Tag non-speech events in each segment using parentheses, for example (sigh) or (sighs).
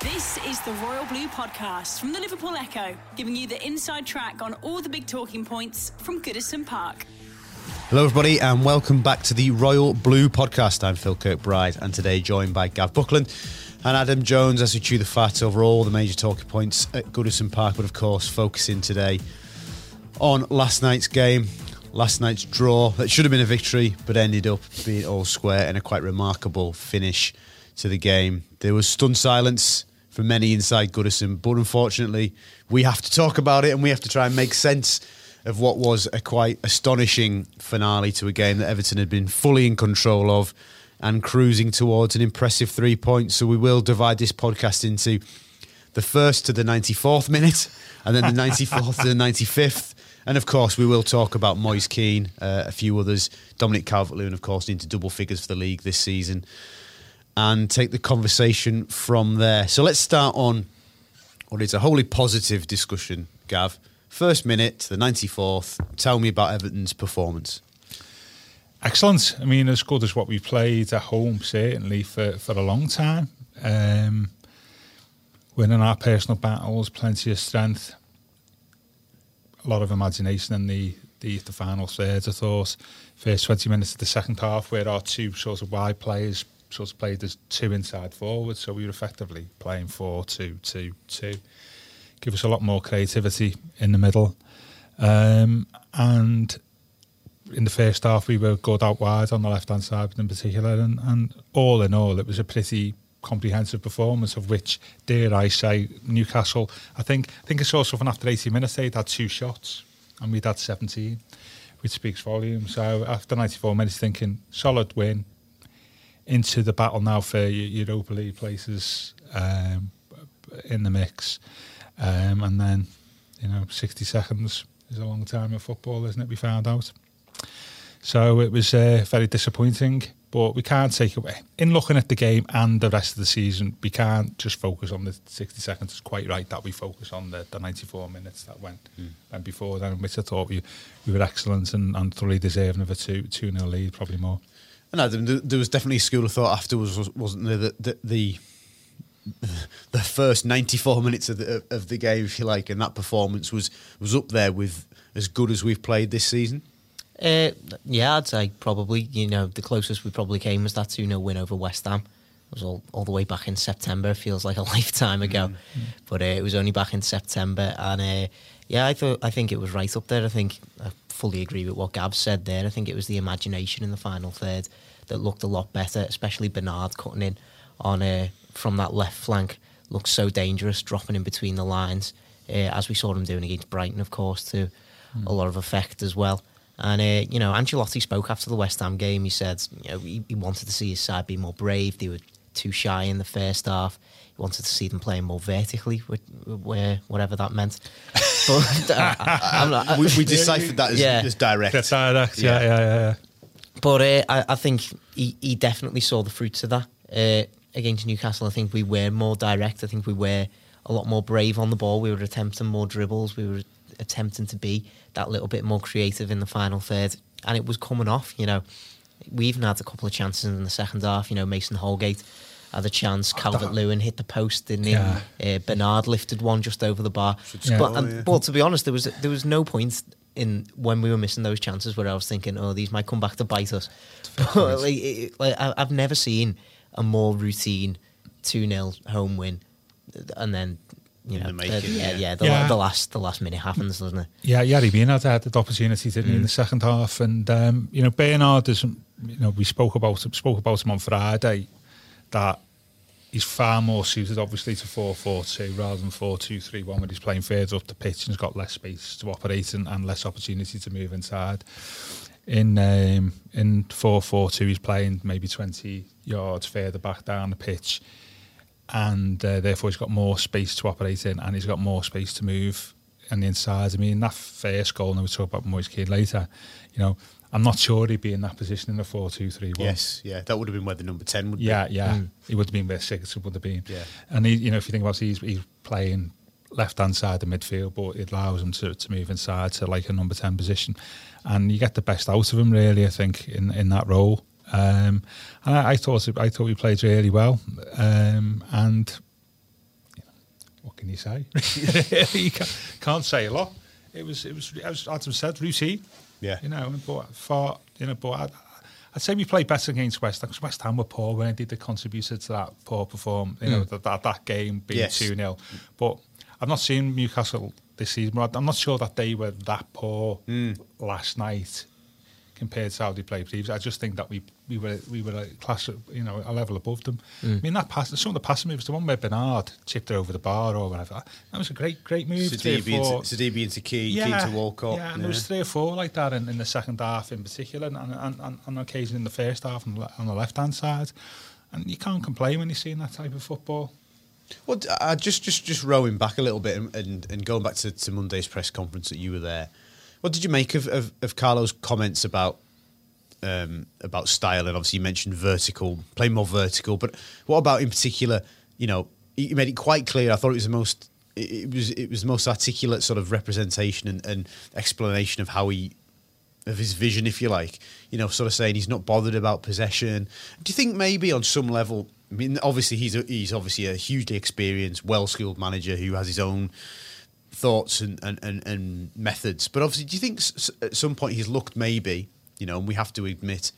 This is the Royal Blue Podcast from the Liverpool Echo, giving you the inside track on all the big talking points from Goodison Park. Hello, everybody, and welcome back to the Royal Blue Podcast. I'm Phil Kirkbride, and today joined by Gav Buckland and Adam Jones as we chew the fat over all the major talking points at Goodison Park, but of course, focusing today on last night's game, last night's draw that should have been a victory, but ended up being all square and a quite remarkable finish to the game. There was stunned silence for many inside Goodison, but unfortunately, we have to talk about it and we have to try and make sense of what was a quite astonishing finale to a game that Everton had been fully in control of and cruising towards an impressive three points. So we will divide this podcast into the first to the 94th minute and then the 94th to the 95th. And of course, we will talk about Moise Kean, uh, a few others, Dominic Calvert-Lewin, of course, into double figures for the league this season, and take the conversation from there. So let's start on what is a wholly positive discussion, Gav. First minute, to the 94th. Tell me about Everton's performance. Excellent. I mean, as good as what we played at home, certainly for, for a long time. Um, winning our personal battles, plenty of strength, a lot of imagination in the, the, the final third, I thought. First 20 minutes of the second half, where our two sort of wide players sort of played as two inside forwards, so we were effectively playing 4 2 2 2. Give us a lot more creativity in the middle. Um, and in the first half, we were good out wide on the left hand side in particular. And, and all in all, it was a pretty comprehensive performance of which, dare I say, Newcastle. I think I think I saw something after 80 minutes. They'd had two shots, and we'd had 17, which speaks volumes. So after 94 minutes, thinking solid win into the battle now for Europa League places um, in the mix, um, and then you know 60 seconds is a long time in football, isn't it? We found out. So it was uh, very disappointing, but we can't take away. In looking at the game and the rest of the season, we can't just focus on the 60 seconds. It's quite right that we focus on the, the 94 minutes that went, mm. went before then, which I thought we, we were excellent and, and thoroughly deserving of a 2 2 0 lead, probably more. And there was definitely a school of thought afterwards, wasn't there, that the, the (laughs) the first 94 minutes of the, of the game, if you like, and that performance was was up there with as good as we've played this season? Uh, yeah, I'd say probably. You know, the closest we probably came was that 2 0 win over West Ham. It was all, all the way back in September. It feels like a (laughs) lifetime ago, mm-hmm. but uh, it was only back in September. And uh, yeah, I thought I think it was right up there. I think I fully agree with what Gav said there. I think it was the imagination in the final third that looked a lot better, especially Bernard cutting in on uh, from that left flank. Looked so dangerous, dropping in between the lines, uh, as we saw him doing against Brighton, of course, to mm. a lot of effect as well. And uh, you know, Ancelotti spoke after the West Ham game. He said, you know, he, he, wanted to see his side be more brave. They were too shy in the first half. He wanted to see them playing more vertically, where whatever that meant. But uh, not, we, we, deciphered that as, yeah. as direct. That's direct. Yeah, yeah, yeah. yeah. But uh, I, I, think he, he definitely saw the fruits of that uh, against Newcastle. I think we were more direct. I think we were a lot more brave on the ball. We were attempting more dribbles. We were attempting to be that little bit more creative in the final third, and it was coming off. You know, we even had a couple of chances in the second half. You know, Mason Holgate had a chance. Calvert Lewin hit the post, didn't he? Yeah. Uh, Bernard lifted one just over the bar. Yeah. But, and, but to be honest, there was there was no point in when we were missing those chances where I was thinking, oh, these might come back to bite us. (laughs) But, like, it, like, I've never seen a more routine two 0 home win, and then you know, the the, yeah, yeah, the, yeah. the, last the last minute happens, doesn't it? Yeah, Yerry Mina had the opportunity didn't mm. in the second half, and um, you know Bernard is, you know, we spoke about spoke about him on Friday that he's far more suited, obviously, to four four two rather than 4-2-3 when he's playing further up the pitch and he's got less space to operate and, and less opportunity to move inside. In um, in four four two, he's playing maybe twenty yards further back down the pitch and uh, therefore he's got more space to operate in, and he's got more space to move on the inside. I mean, that first goal, and we talk about Moise Kean later. You know, I'm not sure he'd be in that position in a four-two-three-one. Yes, yeah, that would have been where the number ten would. Yeah, be. yeah, yeah. he would have been where six would have been. Yeah. and he, you know, if you think about it, he's, he's playing left hand side of midfield, but it allows him to, to move inside to like a number ten position, and you get the best out of him really. I think in in that role. Um, and I, I thought I thought he played really well, um, and you know, what can you say? (laughs) you can't, can't say a lot. It was it was as Adam said routine. Yeah. you know, but for you know, but I, I'd say we played better against West Ham because West Ham were poor when they did contributed to that poor perform. You know, mm. that, that that game being Yes. two 0 But I've not seen Newcastle this season. but I'm not sure that they were that poor mm. last night compared to how they played previously. I just think that we we were we were a class, you know, a level above them. I mean, that pass, some of the passing moves, the one where Bernard chipped it over the bar or whatever, that was a great great move. Sidibe into, Sidibe into Kean, Kean to Walcott. yeah, and there was three or four like that in, in the second half in particular, and, and, and on occasion in the first half on, the on the left hand side. And you can't complain when you're seeing that type of football. Well, uh, just just just rowing back a little bit and, and, and going back to, to Monday's press conference that you were there. What did you make of, of, of Carlo's comments about um, about style? And obviously, you mentioned vertical, play more vertical. But what about in particular? You know, he made it quite clear. I thought it was the most it was it was the most articulate sort of representation and, and explanation of how he of his vision, if you like. You know, sort of saying he's not bothered about possession. Do you think maybe on some level? I mean, obviously he's a, he's obviously a hugely experienced, well skilled manager who has his own thoughts and, and, and, and methods. But obviously, do you think s- at some point he's looked maybe, you know, and we have to admit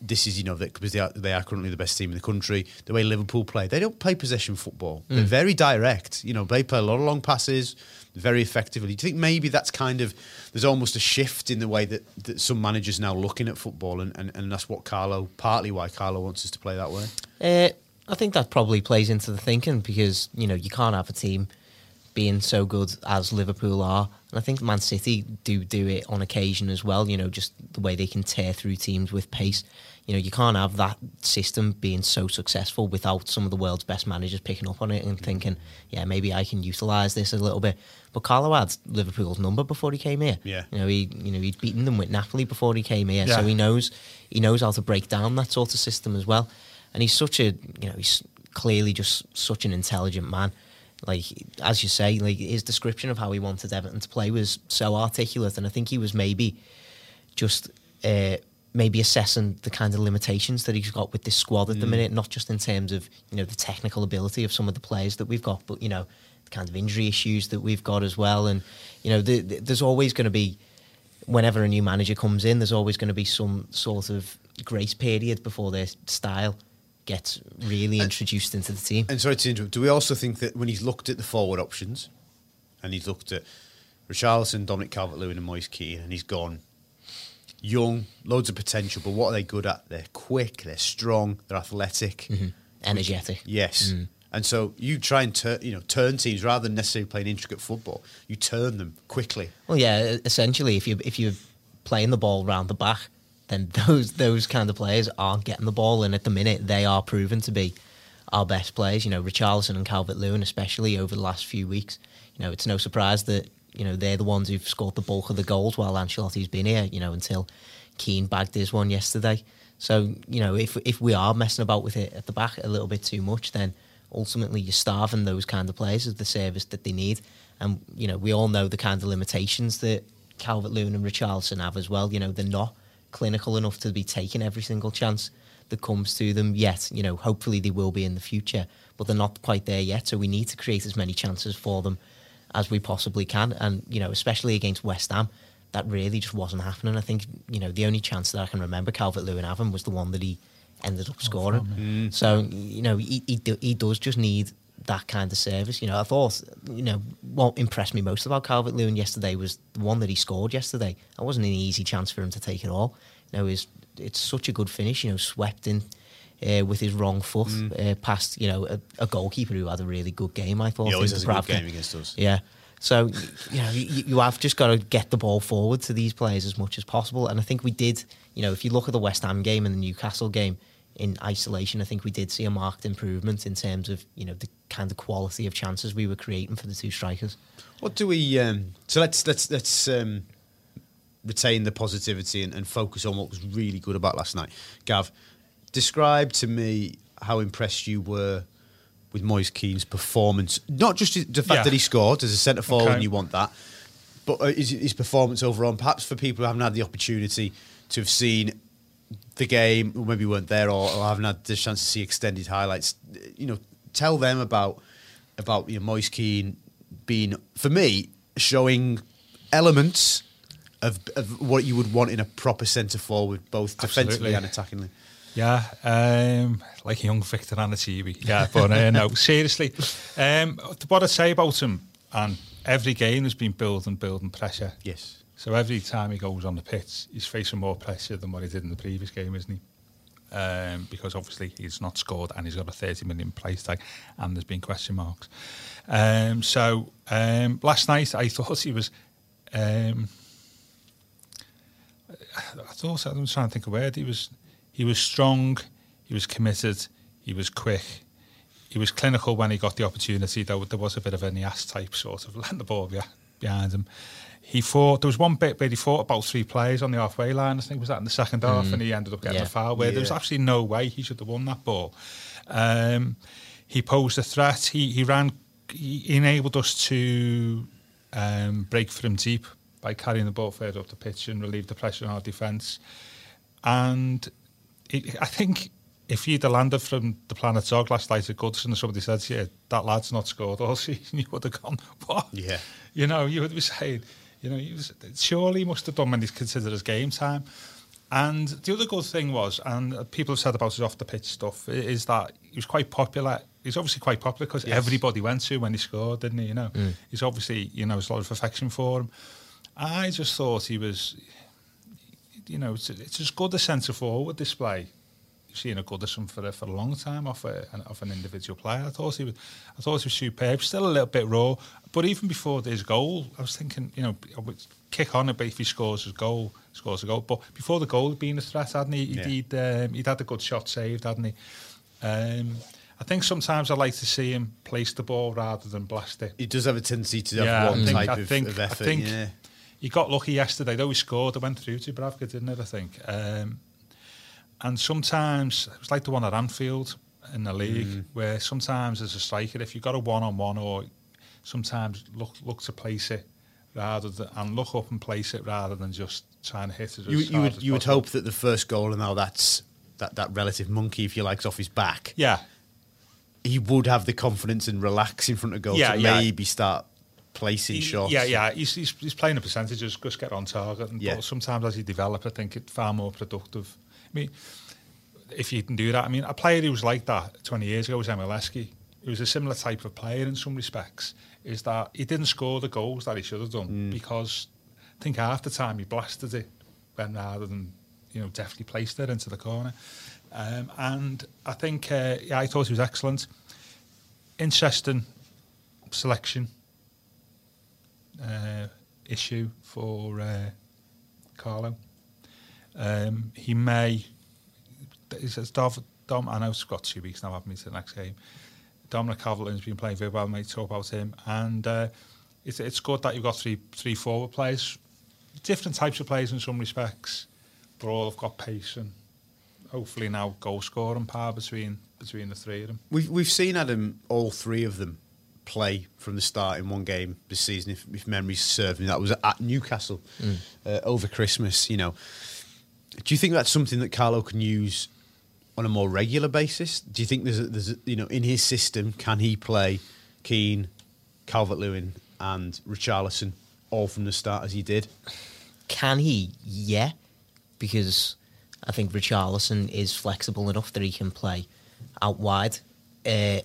this is, you know, that because they are, they are currently the best team in the country. The way Liverpool play, they don't play possession football. They're very direct. You know, they play a lot of long passes, very effectively. Do you think maybe that's kind of there's almost a shift in the way that, that some managers now looking at football, and, and, and that's what Carlo, partly why Carlo wants us to play that way. Uh, I think that probably plays into the thinking because you know you can't have a team being so good as Liverpool are, and I think Man City do do it on occasion as well. You know, just the way they can tear through teams with pace. You know, you can't have that system being so successful without some of the world's best managers picking up on it and thinking, yeah, maybe I can utilise this a little bit. But Carlo had Liverpool's number before he came here. Yeah. You know, he you know he'd beaten them with Napoli before he came here, so he knows he knows how to break down that sort of system as well. And he's such a you know he's clearly just such an intelligent man. Like as you say, like his description of how he wanted Everton to play was so articulate, and I think he was maybe just uh, maybe assessing the kind of limitations that he's got with this squad at the minute, not just in terms of you know the technical ability of some of the players that we've got, but you know the kind of injury issues that we've got as well. And you know the, the, there's always going to be whenever a new manager comes in, there's always going to be some sort of grace period before their style gets really introduced into the team. And sorry to interrupt. Do we also think that when he's looked at the forward options, and he's looked at Richarlison, Dominic Calvert-Lewin, and Moise Kean, and he's gone young, loads of potential, but what are they good at? They're quick, they're strong, they're athletic, mm-hmm. Energetic. yes. Mm. And so you try and turn, you know, turn teams rather than necessarily playing intricate football. You turn them quickly. Well, yeah. Essentially, if you if you're playing the ball round the back, then those those kind of players aren't getting the ball, and at the minute they are proven to be our best players. You know, Richarlison and Calvert Lewin, especially over the last few weeks. You know, it's no surprise that you know they're the ones who've scored the bulk of the goals while Ancelotti's been here. You know, until Kean bagged his one yesterday. So you know, if if we are messing about with it at the back a little bit too much, then ultimately you're starving those kind of players of the service that they need. And you know, we all know the kind of limitations that Calvert Lewin and Richarlison have as well. You know, they're not clinical enough to be taking every single chance that comes to them yet. You know, hopefully they will be in the future, but they're not quite there yet. So we need to create as many chances for them as we possibly can. And you know, especially against West Ham, that really just wasn't happening. I think you know the only chance that I can remember Calvert Lewin having was the one that he ended up oh, scoring. So you know, he he, do, he does just need that kind of service. You know, I thought you know what impressed me most about Calvert Lewin yesterday was the one that he scored yesterday. That wasn't an easy chance for him to take it all. You know, it's it's such a good finish. You know, swept in. Uh, with his wrong foot, uh, past you know a, a goalkeeper who had a really good game. I thought He always has a good game against us. Yeah. So you know you, you have just got to get the ball forward to these players as much as possible, and I think we did. You know, if you look at the West Ham game and the Newcastle game, in isolation, I think we did see a marked improvement in terms of you know the kind of quality of chances we were creating for the two strikers. What do we? Um, so let's let's let's um, retain the positivity and, and focus on what was really good about last night. Gav, describe to me how impressed you were with Moise Kean's performance. Not just the fact Yeah. that he scored as a centre forward, Okay. and you want that, but uh, his, his performance overall. Perhaps for people who haven't had the opportunity to have seen the game, or maybe weren't there, or, or haven't had the chance to see extended highlights. You know, tell them about about you know, Moise Kean being, for me, showing elements of, of what you would want in a proper centre forward, both defensively Absolutely. and attackingly. Yeah, um, like a young Victor Anichebe. Yeah, but uh, no, (laughs) seriously. Um, what I'd say about him, and every game has been building, building pressure. Yes. So every time he goes on the pitch, he's facing more pressure than what he did in the previous game, isn't he? Um, because obviously he's not scored and he's got a 30 million price tag and there's been question marks. Um, so um, last night I (laughs) thought he was. Um, I thought I was trying to think of a word. He was he was strong, he was committed, he was quick, he was clinical when he got the opportunity. Though there was a bit of an ass type sort of (laughs) letting the ball behind him. He fought. There was one bit where he fought about three players on the halfway line. I think was that in the second half, and he ended up getting Yeah. a foul where there was Yeah. absolutely no way he should have won that ball. Um, he posed a threat. He he ran. He enabled us to um, break for him deep by carrying the ball further up the pitch and relieve the pressure on our defence. And it, I think if he'd have landed from the Planet Dog last night at Goodison and somebody said, yeah, that lad's not scored all (laughs) season, you would have gone, what? Yeah. You know, you would be saying, you know, he was, surely must have done when he's considered as game time. And the other good thing was, and uh, people have said about his off the pitch stuff, is that he was quite popular. He's obviously quite popular because Yes. everybody went to when he scored, didn't he? You know, mm. he's obviously, you know, there's a lot of affection for him. I just thought he was, you know, it's, it's as good a centre forward display you've seen a Goodison for for a long time off a, an, off an individual player. I thought he was, I thought he was superb. Still a little bit raw, but even before his goal, I was thinking, you know, I would kick on a bit if he scores his goal, scores a goal. But before the goal, been a threat, hadn't he? He'd, Yeah. he'd, um, he'd had a good shot saved, hadn't he? Um, I think sometimes I like to see him place the ball rather than blast it. He does have a tendency to have Yeah, I one think- type I of, think- of I effort. think- yeah. He got lucky yesterday, though he scored. It went through Dubravka, didn't it? I think. Um, and sometimes it was like the one at Anfield in the league, Mm. where sometimes as a striker, if you've got a one-on-one, or sometimes look look to place it rather than and look up and place it rather than just trying to hit it. You, as you would you would hope that the first goal, and now that's that, that relative monkey, if you like, is off his back. Yeah, He would have the confidence and relax in front of goal Yeah, to yeah. maybe start placing He- shots. Yeah, yeah. He's, he's, he's playing the percentages, just get on target. And, Yeah. But sometimes as he develops, I think it's far more productive. mean, if you can do that. I mean, a player who was like that 20 years ago was Emileski. He was a similar type of player in some respects, is that he didn't score the goals that he should have done mm. because I think half the time he blasted it when rather than, you know, deftly placed it into the corner. Um, and I think, uh, yeah, I thought he was excellent. Interesting selection uh, issue for uh, Carlo. Um, he may. He says, Dom, Dom, I know it's got two weeks now, haven't we, to the next game. Dominic Calvert-Lewin's been playing very well, mate. Talk about him, and uh, it's it's good that you've got three three forward players, different types of players in some respects, but all have got pace and hopefully now goal scoring power between between the three of them. We've we've seen Adam all three of them play from the start in one game this season. If, if memory serves me, that was at Newcastle uh, over Christmas. You know, do you think that's something that Carlo can use on a more regular basis? Do you think there's a, there's a, you know in his system can he play Kean, Calvert Lewin, and Richarlison all from the start as he did? Can he? Yeah, because I think Richarlison is flexible enough that he can play out wide. Uh,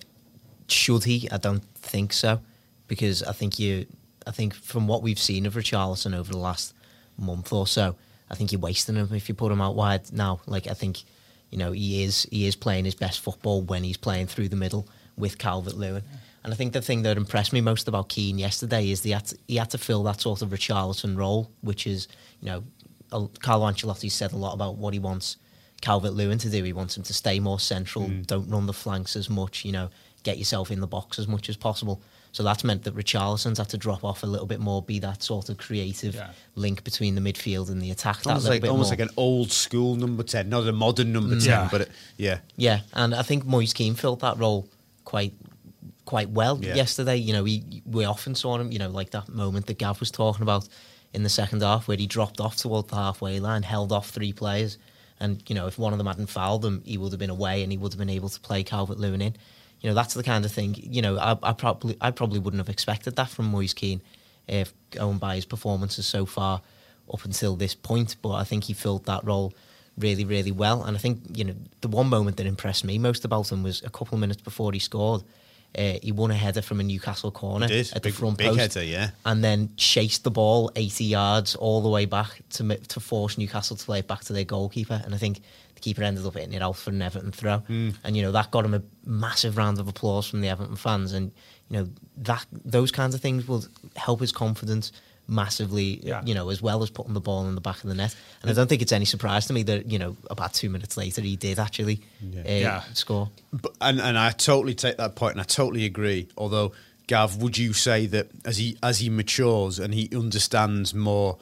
should he? I don't think so, because I think you. I think from what we've seen of Richarlison over the last month or so, I think you're wasting him if you put him out wide now. Like I think, you know, he is he is playing his best football when he's playing through the middle with Calvert Lewin. And I think the thing that impressed me most about Kean yesterday is the he had to fill that sort of Richarlison role, which is, you know, Carlo Ancelotti said a lot about what he wants Calvert Lewin to do. He wants him to stay more central, Mm. don't run the flanks as much, you know, get yourself in the box as much as possible. So that's meant that Richarlison's had to drop off a little bit more, be that sort of creative Yeah. link between the midfield and the attack. That Almost little like bit almost more. like an old school number ten, not a modern number ten, Yeah. but it, yeah, Yeah, and I think Moise Kean filled that role quite quite well Yeah. yesterday. You know, he, we often saw him, you know, like that moment that Gav was talking about in the second half where he dropped off toward the halfway line, held off three players, and you know, if one of them hadn't fouled him, he would have been away and he would have been able to play Calvert Lewin in. You know, that's the kind of thing. You know, I, I probably I probably wouldn't have expected that from Moise Kean, if going by his performances so far up until this point. But I think he filled that role really, really well. And I think you know the one moment that impressed me most about him was a couple of minutes before he scored. Uh, he won a header from a Newcastle corner at Big- the front big post, header, yeah. and then chased the ball 80 yards all the way back to to force Newcastle to play it back to their goalkeeper. And I think the keeper ended up hitting it out for an Everton throw, Hmm. and you know that got him a massive round of applause from the Everton fans. And you know that those kinds of things will help his confidence massively. Yeah. You know, as well as putting the ball in the back of the net. And I don't think it's any surprise to me that you know about two minutes later he did actually uh, Yeah. score. But, and and I totally take that point, and I totally agree. Although, Gav, would you say that as he as he matures and he understands more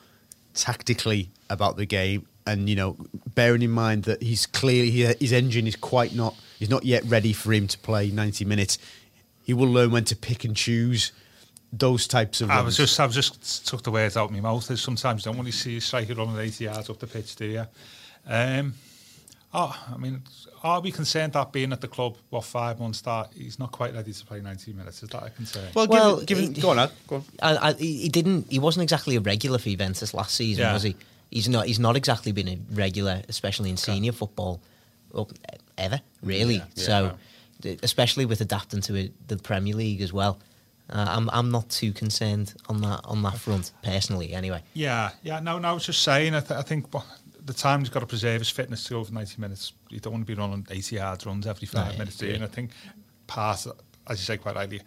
tactically about the game, and you know, bearing in mind that he's clearly he, his engine is quite not he's not yet ready for him to play ninety minutes. He will learn when to pick and choose those types of. I runs. was just, I was just took the words out of my mouth. Is sometimes you don't want to see a striker running 80 yards up the pitch, do you? Um, oh, I mean, are we concerned that being at the club, what, five months, that he's not quite ready to play 90 minutes? Is that a concern? well, Well, given, given, he- go on, Ad, go on. I, I, he he didn't. He wasn't exactly a regular for Juventus last season, Yeah. was he? He's not. He's not exactly been a regular, especially in senior football, up, ever really. Yeah, yeah. so, especially with adapting to it, the Premier League as well. Uh, I'm I'm not too concerned on that on that front personally. Anyway, Yeah, yeah. No, no. I was just saying. I, th- I think well, the time he's got to preserve his fitness to go for ninety minutes. You don't want to be running eighty yards runs every five yeah, minutes, do you? And I think part, as you say quite rightly,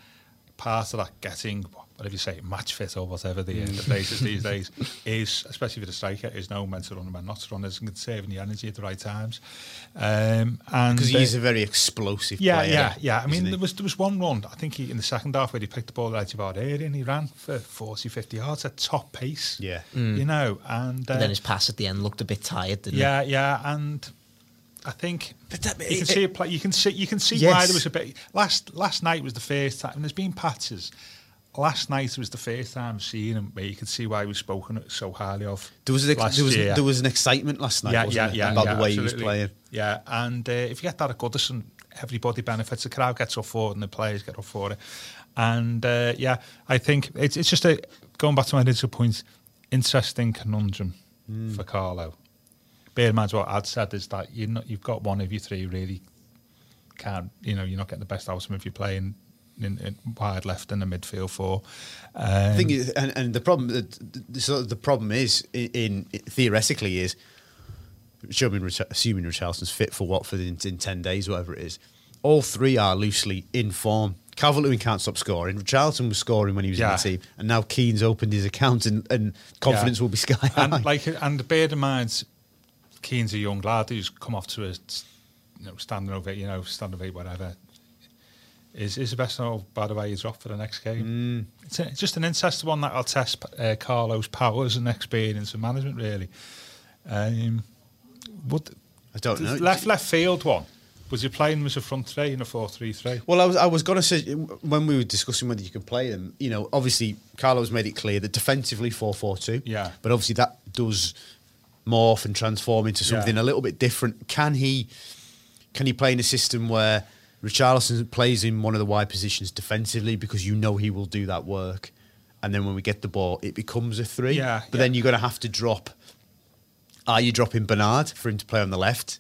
part of that getting whatever you say, match fit or whatever the, uh, the phrase is these (laughs) days is, especially for the striker, is know when to run and when not to run, is conserving the energy at the right times. Um, and Because uh, he's a very explosive yeah, player. yeah, yeah. I mean, he? there was there was one run. I think he in the second half where he picked the ball right of our area and he ran for 40, 50 yards at top pace. Yeah. you know, and uh, but then his pass at the end looked a bit tired, didn't yeah, yeah, and I think that- you can it- see a play, you can see you can see why there was a bit. Last last night was the first time. And there's been patches. Last night was the first time seeing him but you could see why he was spoken so highly of. There was, an, last there, was, year. there was an excitement last night, yeah, wasn't yeah, there, yeah, about yeah, the way he was playing. Yeah, and uh, if you get that at Goodison, everybody benefits. The crowd gets up for it, and the players get up for it. And uh, yeah, I think it's it's just a going back to my initial point. Interesting conundrum Hmm. for Carlo. Bear in mind what I'd said is that you not, you've got one of your three really can't you know you're not getting the best out of him if you're playing in, in wide left in the midfield four. Um, I think, and, and the problem, the, sort the problem is in, in theoretically is assuming assuming Richarlison's fit for Watford in, in ten days, whatever it is. All three are loosely in form. Calvert Lewin can't stop scoring. Richarlison was scoring when he was Yeah. in the team, and now Kean's opened his account, and, and confidence Yeah. will be sky high. and like and bear in mind, Kean's a young lad who's come off to a you know standing over you know standing over whatever. Is is the best know by the way he's off for the next game? It's, a, it's just an interesting one that will test uh, Carlo's powers and experience and management really. Um, would I don't know. Left left field one. Was he playing as a front three in a four three three? Well, I was, I was going to say when we were discussing whether you could play them, you know, obviously Carlo's made it clear that defensively 4 4 2. Yeah. But obviously that does morph and transform into something Yeah. a little bit different. Can he can he play in a system where Richarlison plays in one of the wide positions defensively because you know he will do that work? And then when we get the ball, it becomes a three. Yeah, But yeah. then you're going to have to drop. Are you dropping Bernard for him to play on the left?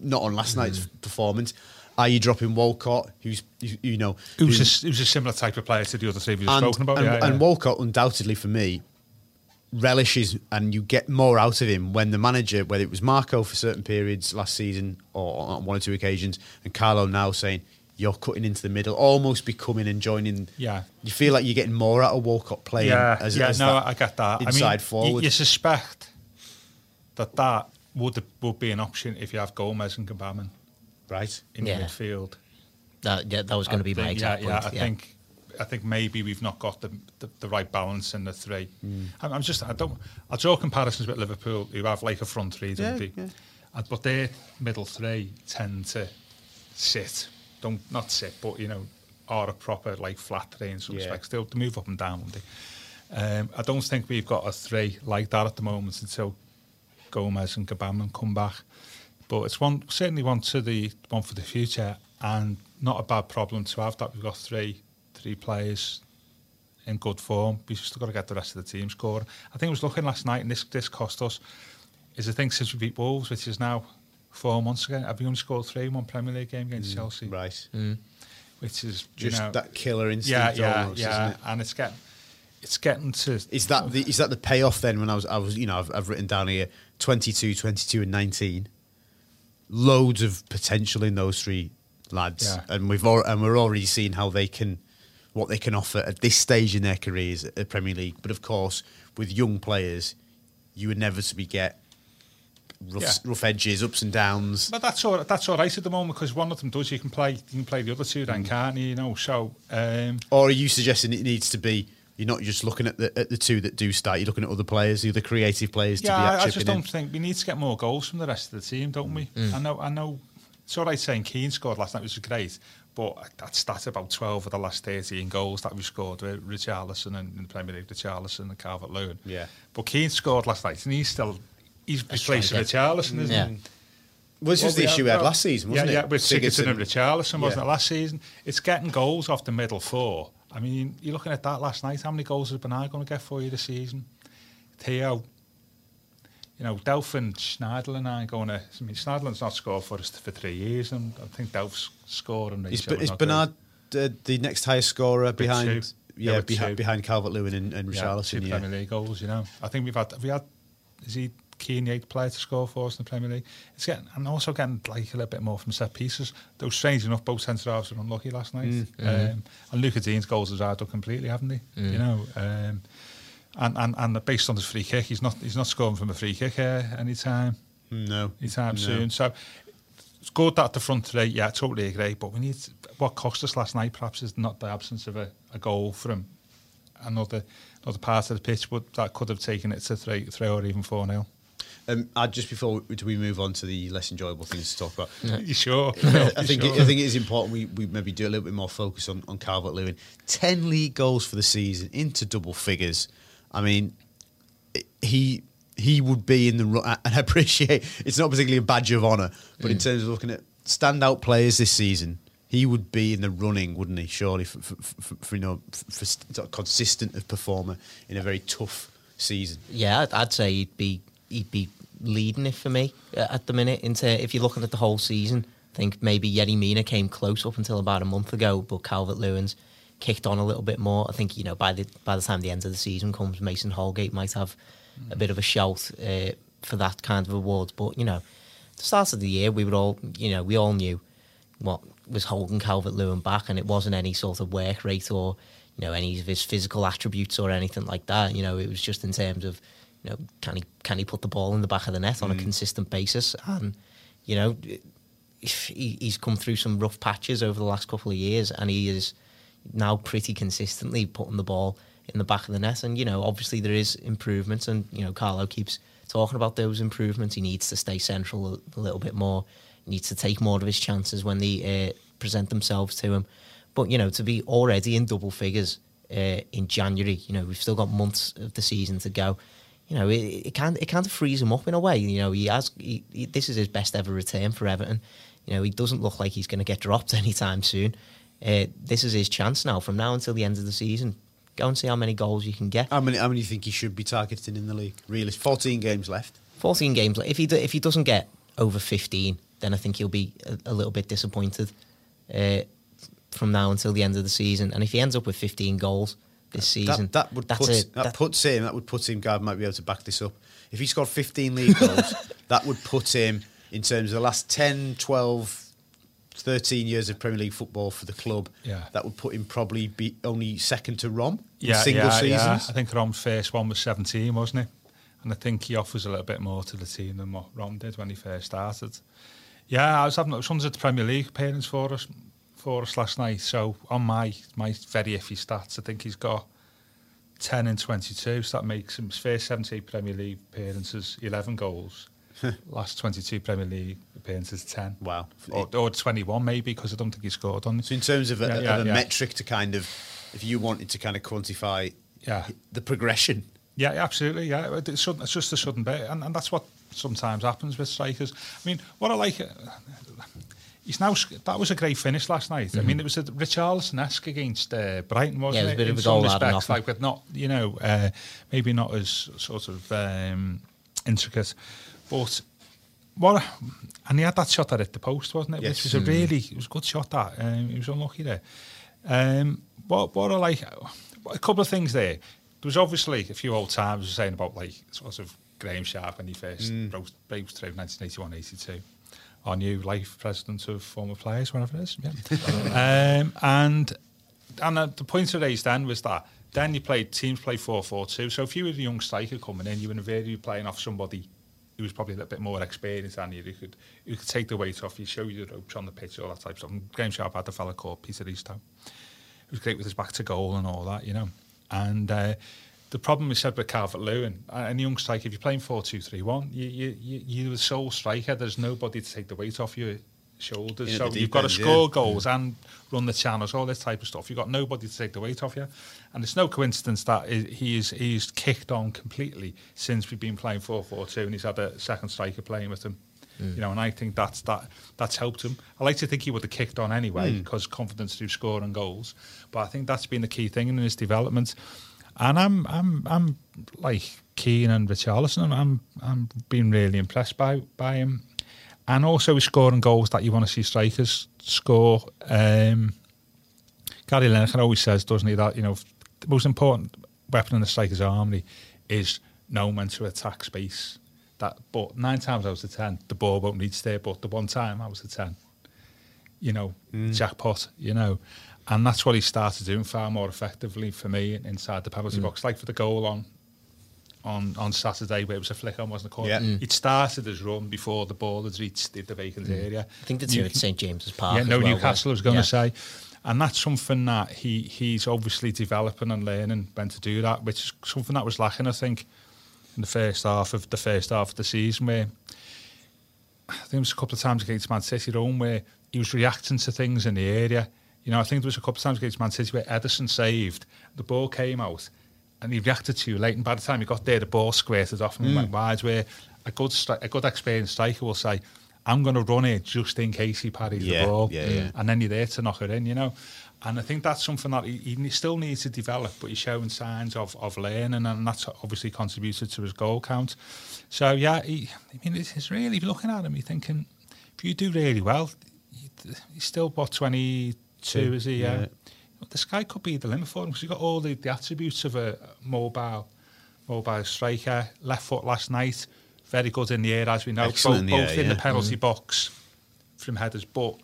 Not on last night's Mm. performance. Are you dropping Walcott, who's you, know was, who's- a, was a similar type of player to the other three we've spoken about. and, yeah, and. Walcott undoubtedly for me relishes and you get more out of him when the manager, whether it was Marco for certain periods last season or on one or two occasions, and Carlo now saying you're cutting into the middle, almost becoming and joining. Yeah. you feel like you're getting more out of Walcott playing. yeah, as, yeah, as no, that I get that. Inside I mean, forward. You, you suspect that that would would be an option if you have Gomes and Gbamin Right. in Yeah. your midfield. That, yeah, that was going to I be my think- exact yeah, point. Yeah, I think I think maybe we've not got the the, the right balance in the three. Hmm. I'm, I'm just I don't I draw comparisons with Liverpool who have like a front three, don't Yeah, they? yeah. Uh, But their middle three tend to sit, don't not sit, but you know, are a proper like flat three in some Yeah. respects. They'll they move up and down. Won't they? Um, I don't think we've got a three like that at the moment until Gomes and Gbamin come back. But it's one certainly one to the one for the future, and not a bad problem to have that we've got three three players in good form. We've still got to get the rest of the team scoring. I think I was looking last night, and this this cost us is the thing since we beat Wolves, which is now four months ago. Have we only scored three in one Premier League game against mm, Chelsea? Right. Mm. Which is Just you know, that killer instinct yeah, almost, yeah, isn't it? and it's getting it's getting to Is that the is that the payoff then when I was I was you know I've, I've written down here 22, 22 and 19 loads of potential in those three lads Yeah. and we've al- and we're already seeing how they can what they can offer at this stage in their careers at the Premier League but of course with young players you inevitably get rough, Yeah. rough edges ups and downs But that's all. That's all right at the moment because one of them does. You can play. You can play the other two, Mm. then can't you? You know. So um, or are you suggesting it needs to be you're not just looking at the at the two that do start you're looking at other players the other creative players yeah, to be I, I just don't think we need to get more goals from the rest of the team, don't we? I know. I know. It's all right saying Kean scored last night, which was great, but that's that's about twelve of the last thirteen goals that we scored with Richarlison and in the Premier League, Richarlison and Calvert Lewin. Yeah. But Kean scored last night, and he's still he's replacing striker. Richarlison, isn't Yeah. he? Well, this was Well, the issue we had last season, wasn't yeah, it? Yeah, with Sigurdsson and Richarlison, wasn't Yeah. it, last season? It's getting goals off the middle four. I mean, you're looking at that last night. How many goals has Bernard going to get for you this season? Theo, you know, Delph and Schneiderlin are going to... I mean, Schneiderlin's not scored for us for three years, and I think Delph's scoring Is, ratio is not Bernard uh, the next highest scorer behind? two. Yeah, Yeah, with behind, two. Calvert Lewin and, and good. Yeah, Richarlison. two Yeah, Premier League goals, you know. I think we've had... Have we had... Is he Kean the eighth player to score for us in the Premier League? It's getting... And also getting, like, a little bit more from set pieces. Though, strange enough, both centre-halves were unlucky last night. Um, and Lucas Digne's goals has dried up completely, haven't they? You know... Um, and, and, and based on his free kick, he's not he's not scoring from a free kick uh, anytime no, anytime no. soon. So it's good that the front three, yeah, totally agree. But we need what cost us last night. Perhaps is not the absence of a, a goal from another another part of the pitch, but that could have taken it to three, three or even four nil. Um, uh, just before we, do we move on to the less enjoyable things to talk about, You sure? (laughs) I think it, I think it is important we, we maybe do a little bit more focus on, on Calvert Lewin. Ten league goals for the season into double figures. I mean, he he would be in the (laughs) and I appreciate it's not particularly a badge of honour, but in terms of looking at standout players this season, he would be in the running, wouldn't he? Surely for, for, for, for you know for, for sort of consistent of performer in a very tough season. Yeah, I'd, I'd say he'd be he'd be leading it for me uh, at the minute. Into if you're looking at the whole season, I think maybe Yerry Mina came close up until about a month ago, but Calvert Lewin's kicked on a little bit more. I think you know by the by the time the end of the season comes, Mason Holgate might have a bit of a shout uh, for that kind of award. But you know, the start of the year, we were all you know we all knew what was holding Calvert Lewin back, and it wasn't any sort of work rate or you know any of his physical attributes or anything like that. You know, it was just in terms of you know can he can he put the ball in the back of the net on a consistent basis, and you know he, he's come through some rough patches over the last couple of years, and he is now pretty consistently putting the ball in the back of the net. And you know, obviously there is improvements, and you know, Carlo keeps talking about those improvements. He needs to stay central a, little bit more. He needs to take more of his chances when they uh, present themselves to him. But you know, to be already in double figures uh, in January, you know, we've still got months of the season to go. You know, it, it kind it kind of frees him up in a way. You know, he has he, he, this is his best ever return for Everton. You know, he doesn't look like he's going to get dropped (laughs) anytime soon. Uh, this is his chance now. From now until the end of the season, go and see how many goals you can get. How many? How many do you think he should be targeting in the league? Really, fourteen games left. 14 games. If he do, if he doesn't get over 15, then I think he'll be a, a little bit disappointed uh, from now until the end of the season. And if he ends up with 15 goals this season, That, that would that's put it. that, That- puts him. That would put him. God might be able to back this up. If he scored 15 league goals, (laughs) that would put him in terms of the last 10, 12, 13 years of Premier League football for the club. Yeah. that would put him probably be only second to Rom in Yeah, single yeah, seasons. yeah. I think Rom's first one was 17, wasn't it? and I think he offers a little bit more to the team than what Rom did when he first started. Yeah, I was having Sun's at the Premier League appearance for us for us last night. So on my my very iffy stats, I think he's got ten and twenty two. So that makes him his first seventy Premier League appearances, eleven goals. (laughs) last twenty two Premier League appearances, ten. Wow. Or, or twenty one maybe because I don't think he scored on. So in terms of a, Yeah, yeah, of a yeah. metric to kind of, if you wanted to kind of quantify Yeah. the progression, Yeah, absolutely. Yeah, it's, sudden, it's just a sudden bit, and, and that's what sometimes happens with strikers. I mean, what I like, uh, he's now that was a great finish last night. I mean, it was a Richarlison esque against uh, Brighton, wasn't Yeah, it was a bit In of a goal respects, like with not, you know, uh, maybe not as sort of um, intricate, but. What and he had that shot at hit the post, wasn't it? Yes. Which was a really, it was a good shot. That um, he was unlucky there. Um, what what I like, a couple of things there. There was obviously a few old times saying about like sort of Graeme Sharp when he first broke, broke through 1981-82. Our new life president of former players, whatever it is. Yeah. (laughs) um, and and uh, the point I raised then was that then you played teams play 4-4-2. So if you were a young striker coming in, you were invariably playing off somebody he was probably a little bit more experienced than you. He could he could take the weight off you, show you the ropes on the pitch, all that type of stuff. And Graham Sharp had a fella called Peter Eastow. He was great with his back to goal and all that, you know. And uh, the problem is said with Calvert Lewin, any young striker, if you're playing 4 2 3 1, you, you, you, you're the sole striker. There's nobody to take the weight off you shoulders. In at so you've got to score yeah. goals and run the channels, all this type of stuff. You've got nobody to take the weight off you. And it's no coincidence that he is he's kicked on completely since we've been playing 4 4 2 and he's had a second striker playing with him. Mm. You know, and I think that's that that's helped him. I like to think he would have kicked on anyway mm. because confidence through scoring goals. But I think that's been the key thing in his development. And I'm I'm I'm like Kean and Richarlison. I'm, I'm being really impressed by by him, and also scoring goals that you want to see strikers score. Um, Gary Lineker always says, doesn't he, that you know the most important weapon in the striker's armory is knowing when to attack space. That, but nine times out of ten, the ball won't reach there. But the one time out of ten, you know, jackpot, you know. And that's what he started doing far more effectively for me inside the penalty box. Like for the goal on on on Saturday where it was a flick on, wasn't a corner. Yeah. Mm. He'd started his run before the ball had reached the, the vacant area. I think the two You- at St James's Park. yeah, no, well, Newcastle I was where- going yeah. to say. And that's something that he he's obviously developing and learning when to do that, which is something that was lacking, I think, in the first half of the first half of the season where I think it was a couple of times against Man City at home where he was reacting to things in the area. You know, I think there was a couple of times against Man City where Ederson saved, the ball came out, and he reacted too late. And by the time he got there, the ball squirted off and went wide. Where a good stri- a good experienced striker will say, "I'm going to run it just in case he parries Yeah, the ball," yeah, yeah. and then you're there to knock it in. You know. And I think that's something that he, he still needs to develop, but he's showing signs of, of learning, and that's obviously contributed to his goal count. So yeah, he, I mean, it's, it's really looking at him, you're thinking, if you do really well, he's still what twenty two, is he? Yeah. yeah. This guy could be the limit for him because he's got all the, the attributes of a mobile, mobile striker. Left foot last night, very good in the air as we know, Excellent both, in the both air, in the yeah. penalty box from headers, but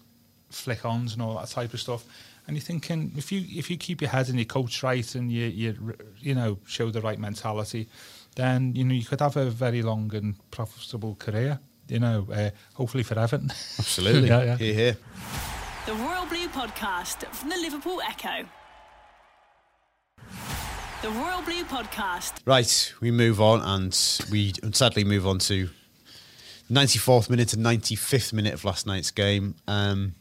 flick ons and all that type of stuff. And you're thinking if you if you keep your head and your coach right and you you you know show the right mentality, then you know you could have a very long and profitable career. You know, uh, hopefully for Everton. (laughs) Absolutely. Yeah, yeah. Here, here. The Royal Blue Podcast from the Liverpool Echo. The Royal Blue Podcast. Right, we move on, and we sadly move on to 94th minute and 95th minute of last night's game. Um,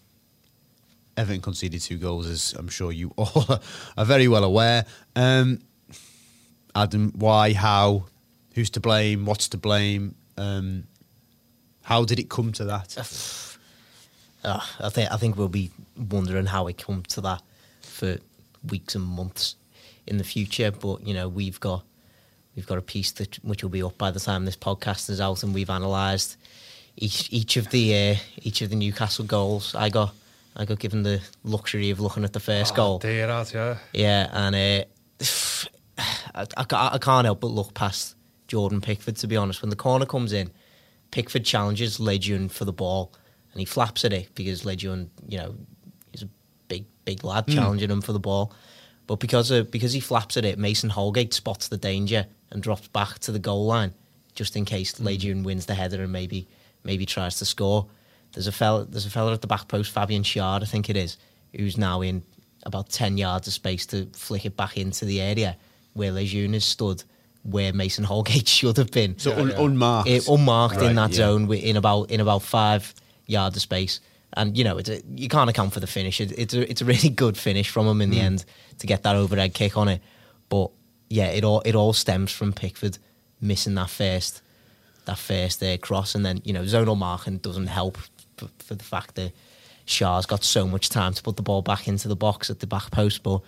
Everton conceded two goals, as I'm sure you (laughs) all are very well aware. Um, Adam, why, how, who's to blame, what's to blame? Um, how did it come to that? (sighs) Uh, I think I think we'll be wondering how we come to that for weeks and months in the future. But you know, we've got we've got a piece that which will be up by the time this podcast is out, and we've analysed each each of the uh, each of the Newcastle goals. I got I got given the luxury of looking at the first goal. Dear, yeah. Yeah, and uh, (sighs) I, I, I can't help but look past Jordan Pickford, to be honest. When the corner comes in, Pickford challenges Lejeune for the ball, and he flaps at it because Lejeune, you know, he's a big, big lad hmm. challenging him for the ball. But because of, because he flaps at it, Mason Holgate spots the danger and drops back to the goal line. just in case hmm. Lejeune wins the header and maybe maybe tries to score. There's a fella there's a fella at the back post, Fabian Schär, I think it is, who's now in about ten yards of space to flick it back into the area where Lejeune is stood, where Mason Holgate (laughs) should have been. So Yeah, un- yeah. unmarked. It, unmarked Right, in that yeah. zone wi- in about in about five yards of space. And you know, it's a, you can't account for the finish. It, it's a it's a really (laughs) good finish from him in Hmm. the end to get that overhead kick on it. But yeah, it all it all stems from Pickford missing that first that first uh, cross, and then you know zonal marking doesn't help for, for the fact that Schär's got so much time to put the ball back into the box at the back post. But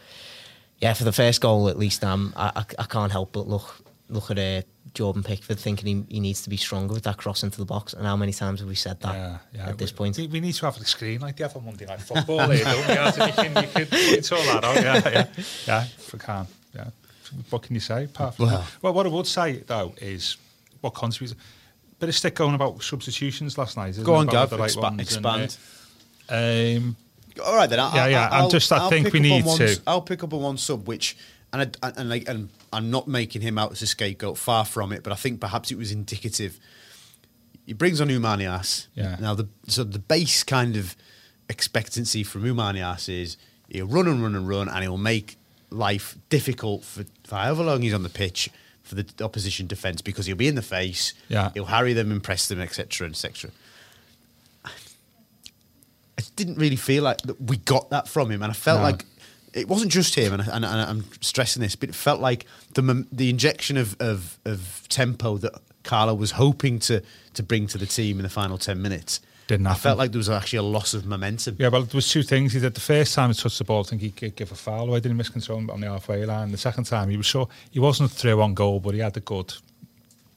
yeah, for the first goal at least, um, I, I, I can't help but look look at uh, Jordan Pickford thinking he, he needs to be stronger with that cross into the box. And how many times have we said that Yeah, yeah. at this we, point? we, we need to have a screen like they have on Monday Night Football. here, don't we? As you can, you can it's all that out. Yeah, yeah, yeah. If we can, yeah. What can you say? Apart from Well- that? well, what I would say though is what contributes. Bit of stick going about substitutions last night. Isn't Go on, About Gav. the expa- ones and, expand. uh, um, All right then. I, Yeah, yeah, I'm just- I think we need one, to. I'll pick up on one sub, which and I, and like and I'm not making him out as a scapegoat. Far from it, but I think perhaps it was indicative. He brings on Umanias. Yeah. Now the so the base kind of expectancy from Umanias is he'll run and run and run, and he'll make life difficult for, for however long he's on the pitch for the opposition defence because he'll be in the face. Yeah. He'll harry them, impress them, etc., etc. I didn't really feel like that we got that from him, and I felt No. like it wasn't just him, and, I- and, and I'm stressing this, but it felt like the the injection of, of of tempo that Carlo was hoping to to bring to the team in the final ten minutes Didn't I felt like there was actually a loss of momentum. Yeah, well, there was two things. He did the first time he touched the ball, I think he could give a foul away, didn't he miss control on the halfway line. The second time, he was sure he wasn't through on goal, but he had the good.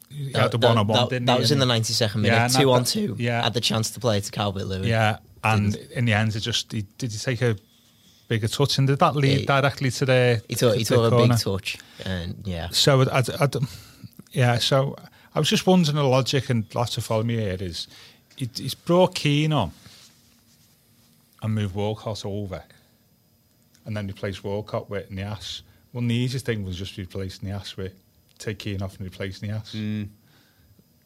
He uh, had the That- one on one, that, didn't that he? was in the 92nd minute, Yeah, two that, on two. yeah. Had the chance to play to Calvert Lewin. Yeah, and in the end, it just he, did he take a bigger touch, and did that lead Yeah. directly to the? He took, to he the took a corner? big touch. And yeah. So I, I, I- yeah, so I was just wondering the logic, and lots of follow me here is he, he's brought Kean on and moved Walcott over, and then replaced Walcott with Niasse. Well, the easiest thing was just replace Niasse with take Kean off and replace Niasse. Mm.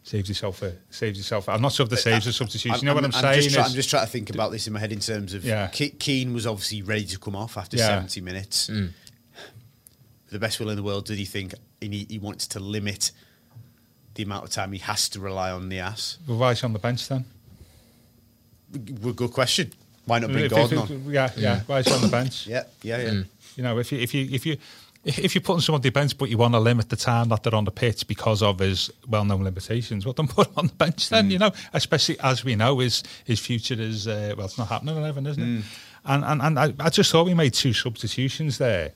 Saves yourself a saves yourself. I'm not sure if the saves a substitution. you know what I'm, I'm saying? Just try, is- I'm just trying to think about this in my head in terms of Yeah. Kean was obviously ready to come off after Yeah. 70 minutes. Mm. The best will in the world, did he think he, need- he wanted to limit the amount of time he has to rely on the ass? Well, why is he on the bench then? Good good question. Why not bring If- Gordon if- on? Yeah, yeah. Why is he on the bench? Yeah, yeah, yeah. Mm. You know, if you if you if you if you're putting someone on the bench, but you want to limit the time that they're on the pitch because of his well-known limitations, well, then put him on the bench then. Mm. You know, especially as we know, his his future is uh, well, it's not happening or anything, isn't Mm. it? And and and I, I just thought we made two substitutions there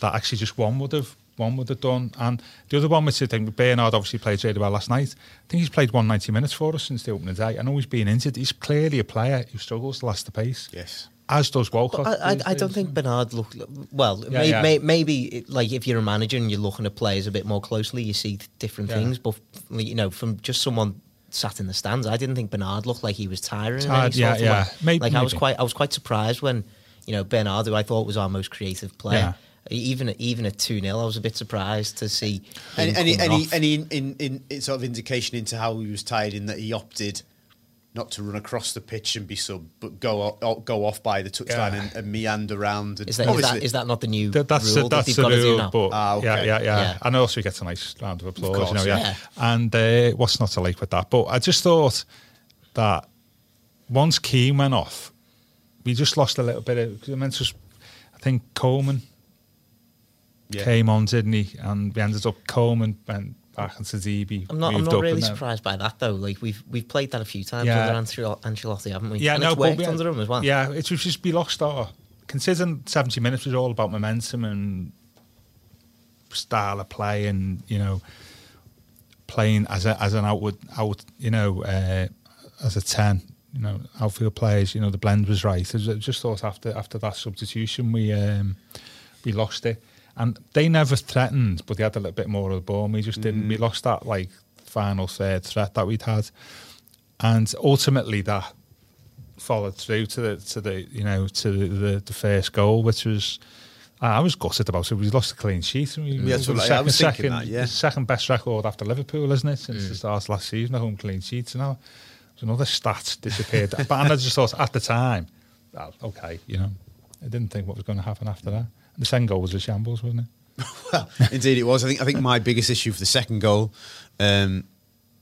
that actually just one would have one would have done, and the other one which I think Bernard obviously played really well last night. I think he's played 190 minutes for us since the opening day. I know he's been injured. He's clearly a player who struggles to last the pace. Yes. As does Walcott. But I, I, I don't think Bernard look well. Yeah, may, yeah. May, maybe it, like if you're a manager and you're looking at players a bit more closely, you see different Yeah. things. But you know, from just someone sat in the stands, I didn't think Bernard looked like he was tiring. Tired, yeah, yeah. way. Maybe- like I was quite, I was quite surprised when you know Bernard, who I thought was our most creative player. Yeah. Even at, even at two 0 I was a bit surprised to see. Any, any, any, any in, in, in sort of indication into how he was tired in that he opted not to run across the pitch and be sub, but go o- go off by the touchline Yeah. and, and meander around. And Is that, is, that, is that not the new That, that's rule the, that that's they've the got to do rule, now? but Ah, okay. yeah, yeah, yeah, Yeah. And also he gets a nice round of applause, course, you know, yeah. yeah. And uh, what's not to like with that? But I just thought that once Kean went off, we just lost a little bit of. Cause I meant just, I think Coleman Yeah. came on, didn't he? And we ended up Coleman went back into DB. I'm not. I'm not really surprised by that though. Like we've we've played that a few times Yeah. under Ancel- Ancelotti, haven't we? Yeah, and no, it's worked we- under him as well. Yeah, it was just we lost our considering seventy minutes was all about momentum and style of play, and you know, playing as a as an outward out, you know, uh, as a ten, you know, outfield players. You know, the blend was right. I just thought after after that substitution, we um, we lost it, and they never threatened, but they had a little bit more of the ball. and We just didn't. We mm. lost that like final third threat that we'd had, and ultimately that followed through to the to the you know to the, the, the first goal, which was I was gutted about it. We lost a clean sheet. We, Yeah, we what were I- was thinking second, that, yeah. second best record after Liverpool, isn't it? Since mm. the start of last season, a home clean sheets. And now there's another stat disappeared. but and I just thought at the time, okay, you know, I didn't think what was going to happen after that. The second goal was a shambles, wasn't it? Well, (laughs) indeed it was. I think I think my biggest issue for the second goal um,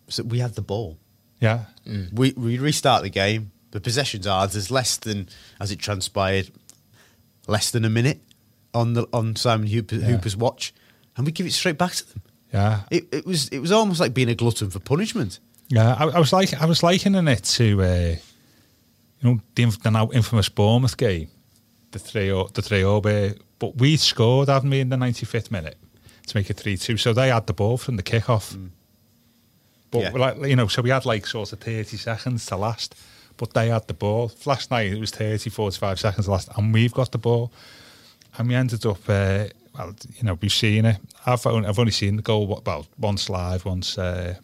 was that we had the ball. Yeah. We we restart the game. The possession's ours. There's less than, as it transpired, less than a minute on the on Simon Hooper, Yeah. Hooper's watch, and we give it straight back to them. Yeah. It, it was it was almost like being a glutton for punishment. Yeah, I, I was like I was likening it to uh, you know the, the now infamous Bournemouth game, the three the three. But we scored, hadn't we, in the ninety fifth minute to make it three two. So they had the ball from the kickoff. But Yeah. like you know, so we had like sort of thirty seconds to last. But they had the ball. Last night it was 30, 45 seconds to last, and we've got the ball. And we ended up, uh, well, you know, we've seen it. I've only, I've only seen the goal well once live, once uh,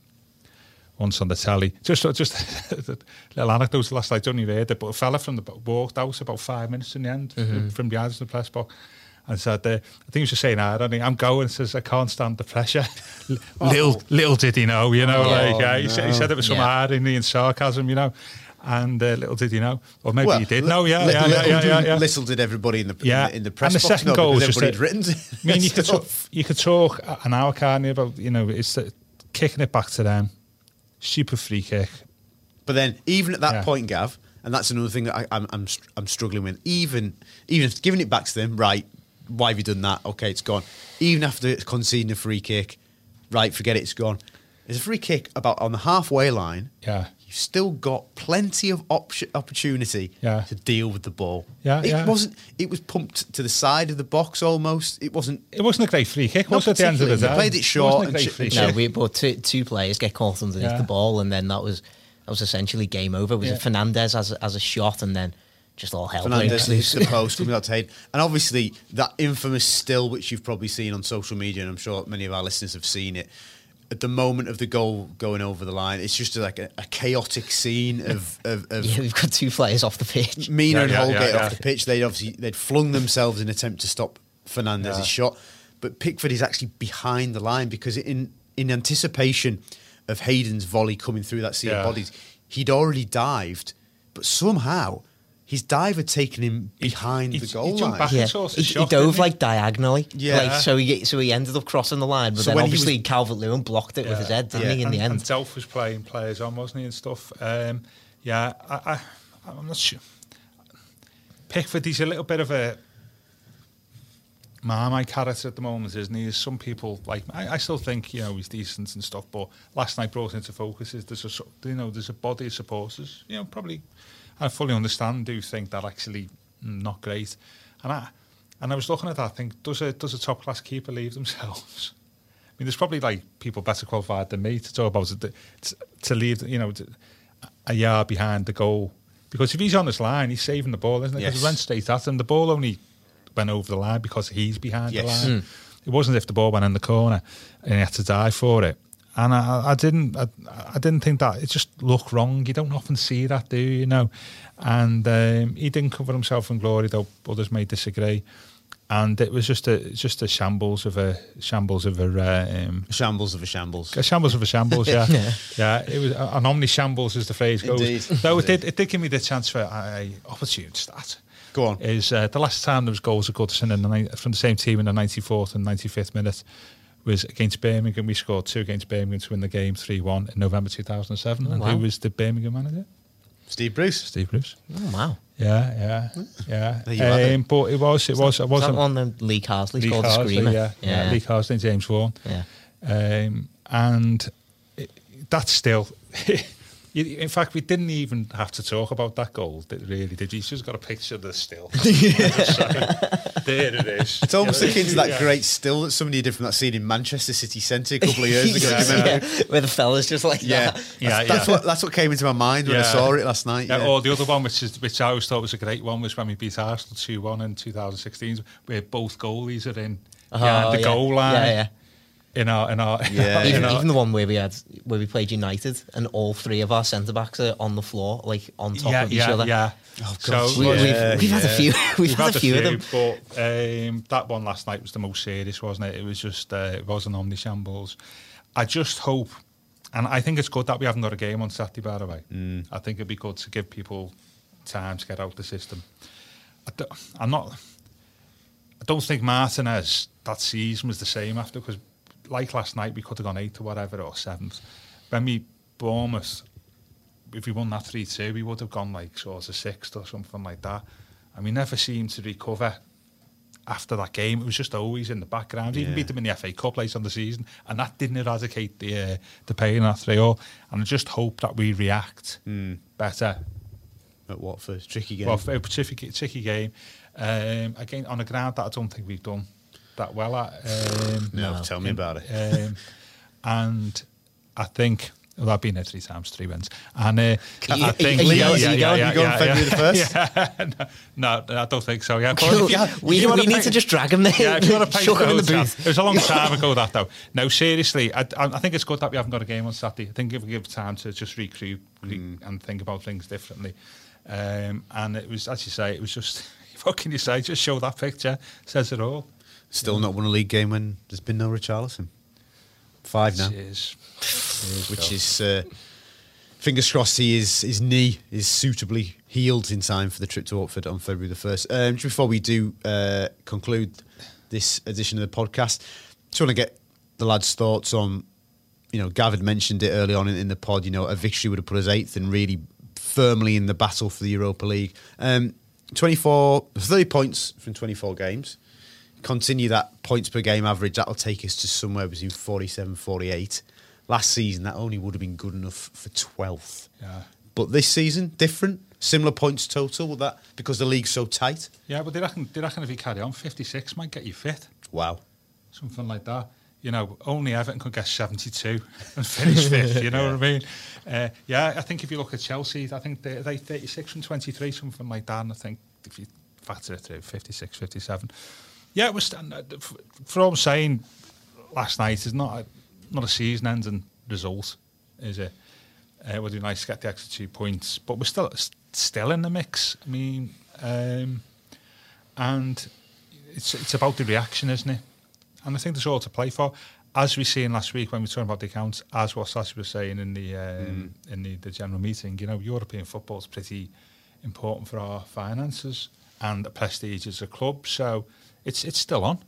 once on the telly. Just just a (laughs) little anecdote last night, I only heard it, but a fella from the walked out about five minutes in the end from, from behind the press box. And said, uh, I think he was just saying, I don't think I'm going. Says I can't stand the pressure. (laughs) little, little did he know, you know. Oh, like uh, he, said, he said it was some Yeah. irony and sarcasm, you know. And uh, little did he know, or maybe Well, he did li- know. Yeah, li- yeah, yeah, little, yeah, yeah, did- yeah. little did everybody in the Yeah, in the, in the press and the box second know goal was because just everybody had written. (laughs) I mean, you could talk, you could talk an hour, can't you, about you know, it's the, kicking it back to them, super free kick. But then, even at that Yeah. point, Gav, and that's another thing that I, I'm, I'm I'm struggling with. Even even if giving it back to them, right? Why have you done that? Okay, it's gone. Even after conceding a free kick, right? Forget it, it's gone. There's a free kick about on the halfway line. Yeah. You've still got plenty of option, opportunity Yeah. to deal with the ball. Yeah, it yeah. wasn't. It was pumped to the side of the box almost. It wasn't. It wasn't a great free kick, Not was it, at the end of the particularly. day? They played it short wasn't a great free and kick. No, we but two, two players get caught underneath Yeah. the ball, and then that was that was essentially game over. It was Yeah. it Fernandez as a, as a shot, and then just all hell Fernandez breaks hits the post (laughs) coming out to Hayden. And obviously, that infamous still, which you've probably seen on social media, and I'm sure many of our listeners have seen it. At the moment of the goal going over the line, it's just like a, a chaotic scene (laughs) of, of, of yeah, we've got two players off the pitch. Mina Yeah, and yeah, Holgate yeah, yeah. off the pitch. They'd obviously they'd flung themselves in an attempt to stop Fernandez's Yeah. shot, but Pickford is actually behind the line because in in anticipation of Hayden's volley coming through that sea Yeah. of bodies, he'd already dived, but somehow his dive had taken him behind he- the goal jumped line. back. Yeah, sort of he, he dove didn't he? like diagonally. Yeah. like, so he so he ended up crossing the line, but So then obviously was- Calvert Lewin blocked it with his head, didn't he? In and, the and end, Delph was playing players on, wasn't he, and stuff. Um, yeah, I, I, I'm not sure. Pickford, he's a little bit of a Marmite character at the moment, isn't he? There's some people like I, I still think you know he's decent and stuff, but last night brought into focus is there's a you know there's a body of supporters, you know, probably I fully understand do think that actually mm, not great, and I and I was looking at that, I think does a does a top class keeper leave themselves? I mean, there's probably like people better qualified than me to talk about it, to, to leave, you know, to, a yard behind the goal. Because if he's on this line, he's saving the ball, isn't it? Because Yes. it went straight at him. The ball only went over the line because he's behind Yes. the line. It wasn't if the ball went in the corner and he had to die for it. And I, I didn't, I, I didn't think that it just looked wrong. You don't often see that, do you? You know, and um, he didn't cover himself in glory, though others may disagree. And it was just a, just a shambles of a shambles of a uh, um, Shambles of a shambles. a shambles of a shambles, yeah. (laughs) yeah. it was an omni shambles as the phrase goes. Indeed. Though it did, it did give me the chance for a opportune stat. Go on. Is uh, the last time there was goals at Goodison in the, ni- from the same team in the 94th and 95th minute was against Birmingham. We scored two against Birmingham to win the game 3 1 in November 2007. and wow. who was the Birmingham manager? Steve Bruce. Steve Bruce. oh, wow. Yeah, yeah, yeah. There you have it. Um, but it was, it was, it Was that wasn't. one that Lee Carsley Lee scored the Carsley, screamer? yeah, yeah. Lee Carsley, and James Vaughan. Yeah. Um, and it, that's still. (laughs) you- In fact, we didn't even have to talk about that goal. Did, really, did you? You just got a picture of the still. (laughs) There it is. It's almost You know, akin to that yeah. great still that somebody did from that scene in Manchester City Centre a couple of years ago. Yeah, remember? Yeah, where the fella's just like Yeah, that. That's, Yeah, that's yeah. what that's what came into my mind when I saw it last night. Yeah, Yeah, Or the other one, which is which I always thought was a great one, was when we beat Arsenal two one in 2016, where both goalies are in Oh, behind the yeah. goal line. Yeah, yeah. in our in our Yeah. (laughs) even, even the one where we had where we played United and all three of our centre backs are on the floor, like on top yeah, of each yeah, other. yeah. Oh, so God. We, Yeah, (laughs) we've, we've had a few. We've, had, a few, of them. but um, that one last night was the most serious, wasn't it? It was just uh, it was an omni shambles. I just hope, and I think it's good that we haven't got a game on Saturday. By the way, Mm. I think it'd be good to give people time to get out the system. I don't, I'm not. I don't think Martinez that season was the same after because, like last night, we could have gone eighth or whatever, or seventh. When we Bournemouth, if we won that 3-2, we would have gone like sort of sixth or something like that. And we never seemed to recover after that game. It was just always in the background. Yeah. Even beat them in the FA Cup late on the season, and that didn't eradicate the uh, the pain at 3 0. And I just hope that we react mm. better. At Watford, tricky game. Well, a tricky, tricky game. Um, again, on a ground that I don't think we've done that well at. Um, no, No. tell me about it. um, and I think well, I've been there three times, three wins, and uh, you- I think are you going- are you going- you going February the 1st? (laughs) (laughs) no, no, I don't think so. Yeah, (laughs) Cool. But if you- we you we need to just drag him there. yeah, if you want to pay chuck for him in the hotel- booth. It was a long time ago that though. No, seriously, I, I, I think it's good that we haven't got a game on Saturday. I think if we give time to just recruit re- Mm. and think about things differently. Um, and it was, as you say, it was just what can you say? Just show that picture says it all. Still not won a league game when there's been no Richarlison. Five now. Cheers. which is uh, fingers crossed he is his knee is suitably healed in time for the trip to Watford on February the first. Um, just before we do uh, conclude this edition of the podcast, just want to get the lads' thoughts on. You know, Gav had mentioned it early on in, in the pod. You know, a victory would have put us eighth and really firmly in the battle for the Europa League. Um, 24, 30 points from 24 games. Continue that points per game average, that'll take us to somewhere between 47 48. Last season, that only would have been good enough for 12th. Yeah. But this season, different, similar points total with that because the league's so tight. Yeah, but they reckon, they reckon if you carry on, 56 might get you fifth. Wow. something like that. You know, only Everton could get 72 (laughs) and finish fifth, you know (laughs) what I mean? Uh, yeah, I think if you look at Chelsea, I think they, they 36 from 23, something like that. And I think if you factor it through, 56, 57. Yeah, it was, uh, for all I'm saying last night, is not a, not a season ending result, is it? Uh, it would be nice to get the extra two points, but we're still still in the mix. I mean, um, and it's it's about the reaction, isn't it? And I think there's all to play for. As we seen last week when we talked about the accounts, as what Sashi was saying in the um, in the, the general meeting, you know, European football is pretty important for our finances and the prestige as a club. So it's it's still on.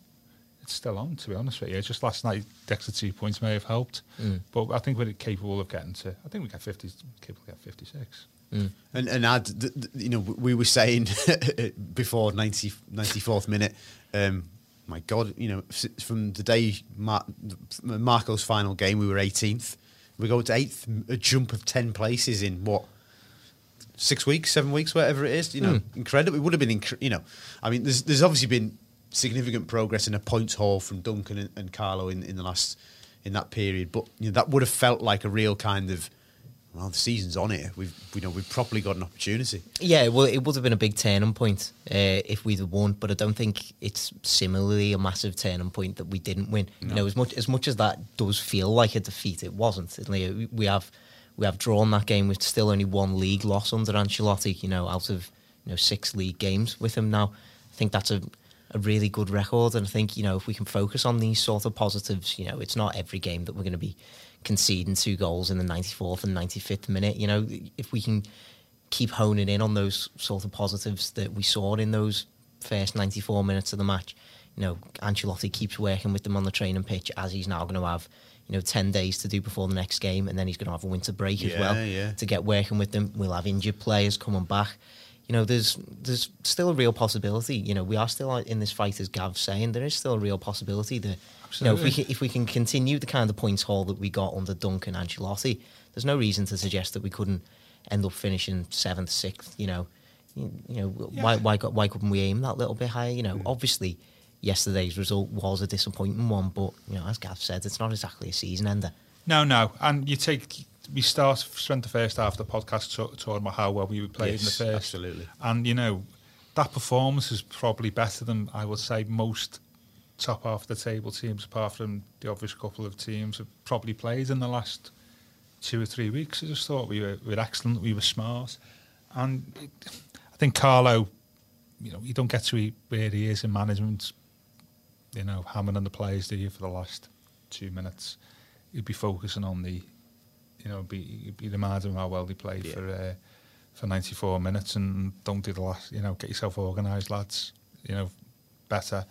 It's still on, to be honest with you. Just last night, the extra two points may have helped, mm. but I think we're capable of getting to. I think we get fifty, capable of getting fifty-six. Mm. And and add, th- th- you know, we were saying (laughs) before 90, 94th minute, um, my God, you know, from the day Mar- Marco's final game, we were 18th. We go to eighth, a jump of 10 places in what? Six weeks, seven weeks, whatever it is, you know, mm. incredible. It would have been, incre- you know, I mean, there's there's obviously been significant progress in a points haul from Duncan and, and Carlo in, in the last in that period, but you know that would have felt like a real kind of well, the season's on it. We've you know we've properly got an opportunity. Yeah, well, it would have been a big turning point uh, if we'd have won, but I don't think it's similarly a massive turning point that we didn't win. You know, as much as much as that does feel like a defeat, it wasn't. We- we have we have drawn that game with still only one league loss under Ancelotti. You know, out of you know six league games with him now. I think that's a a really good record, and I think you know if we can focus on these sort of positives, you know, it's not every game that we're going to be conceding two goals in the 94th and 95th minute. You know, if we can keep honing in on those sort of positives that we saw in those first 94 minutes of the match. You know, Ancelotti keeps working with them on the training pitch as he's now going to have, you know, 10 days to do before the next game, and then he's going to have a winter break as well yeah. to get working with them. We'll have injured players coming back. You know, there's there's still a real possibility. You know, we are still in this fight, as Gav's saying. There is still a real possibility that, you know, if we can, if we can continue the kind of points haul that we got under Duncan Ancelotti, there's no reason to suggest that we couldn't end up finishing seventh, sixth. You know, you, you know why why why couldn't we aim that little bit higher? You know, mm. obviously yesterday's result was a disappointing one, but you know, as Gav said, it's not exactly a season ender. No, no, and you take we start spent the first half of the podcast ta- talking about how well we played Yes, in the first, absolutely. and you know that performance is probably better than I would say most top half of the table teams, apart from the obvious couple of teams, have probably played in the last two or three weeks. I just thought we were, we were excellent, we were smart, and it, I think Carlo, you know, you don't get to where he is in management, you know, hammering on the players do you for the last two minutes. He'd be focusing on the, you know, be he'd be reminding how well they played Yeah. for uh, for 94 minutes and don't do the last, you know, get yourself organised, lads, you know, better.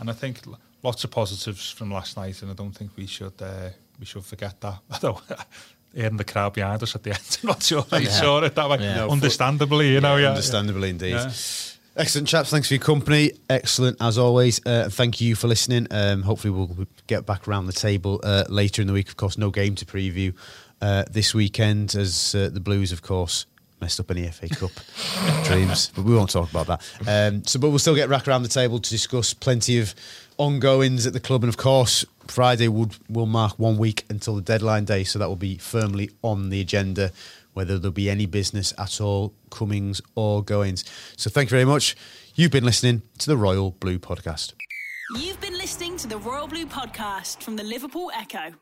And I think lots of positives from last night, and I don't think we should uh, we should forget that. (laughs) Although hearing the crowd behind us at the end, I'm (laughs) not sure they Yeah. saw it that way. Yeah. No, Understandably, you know, yeah. Understandably, indeed. Yeah. Excellent, chaps. Thanks for your company. Excellent, as always. Uh, thank you for listening. Um, hopefully, we'll get back around the table uh, later in the week. Of course, no game to preview uh, this weekend as uh, the Blues, of course, messed up any FA Cup (laughs) dreams. But we won't talk about that. Um, so, but we'll still get rack around the table to discuss plenty of ongoings at the club. And of course, Friday would will mark one week until the deadline day. So that will be firmly on the agenda whether there'll be any business at all, comings or goings. So thank you very much. You've been listening to the Royal Blue Podcast. You've been listening to the Royal Blue podcast from the Liverpool Echo.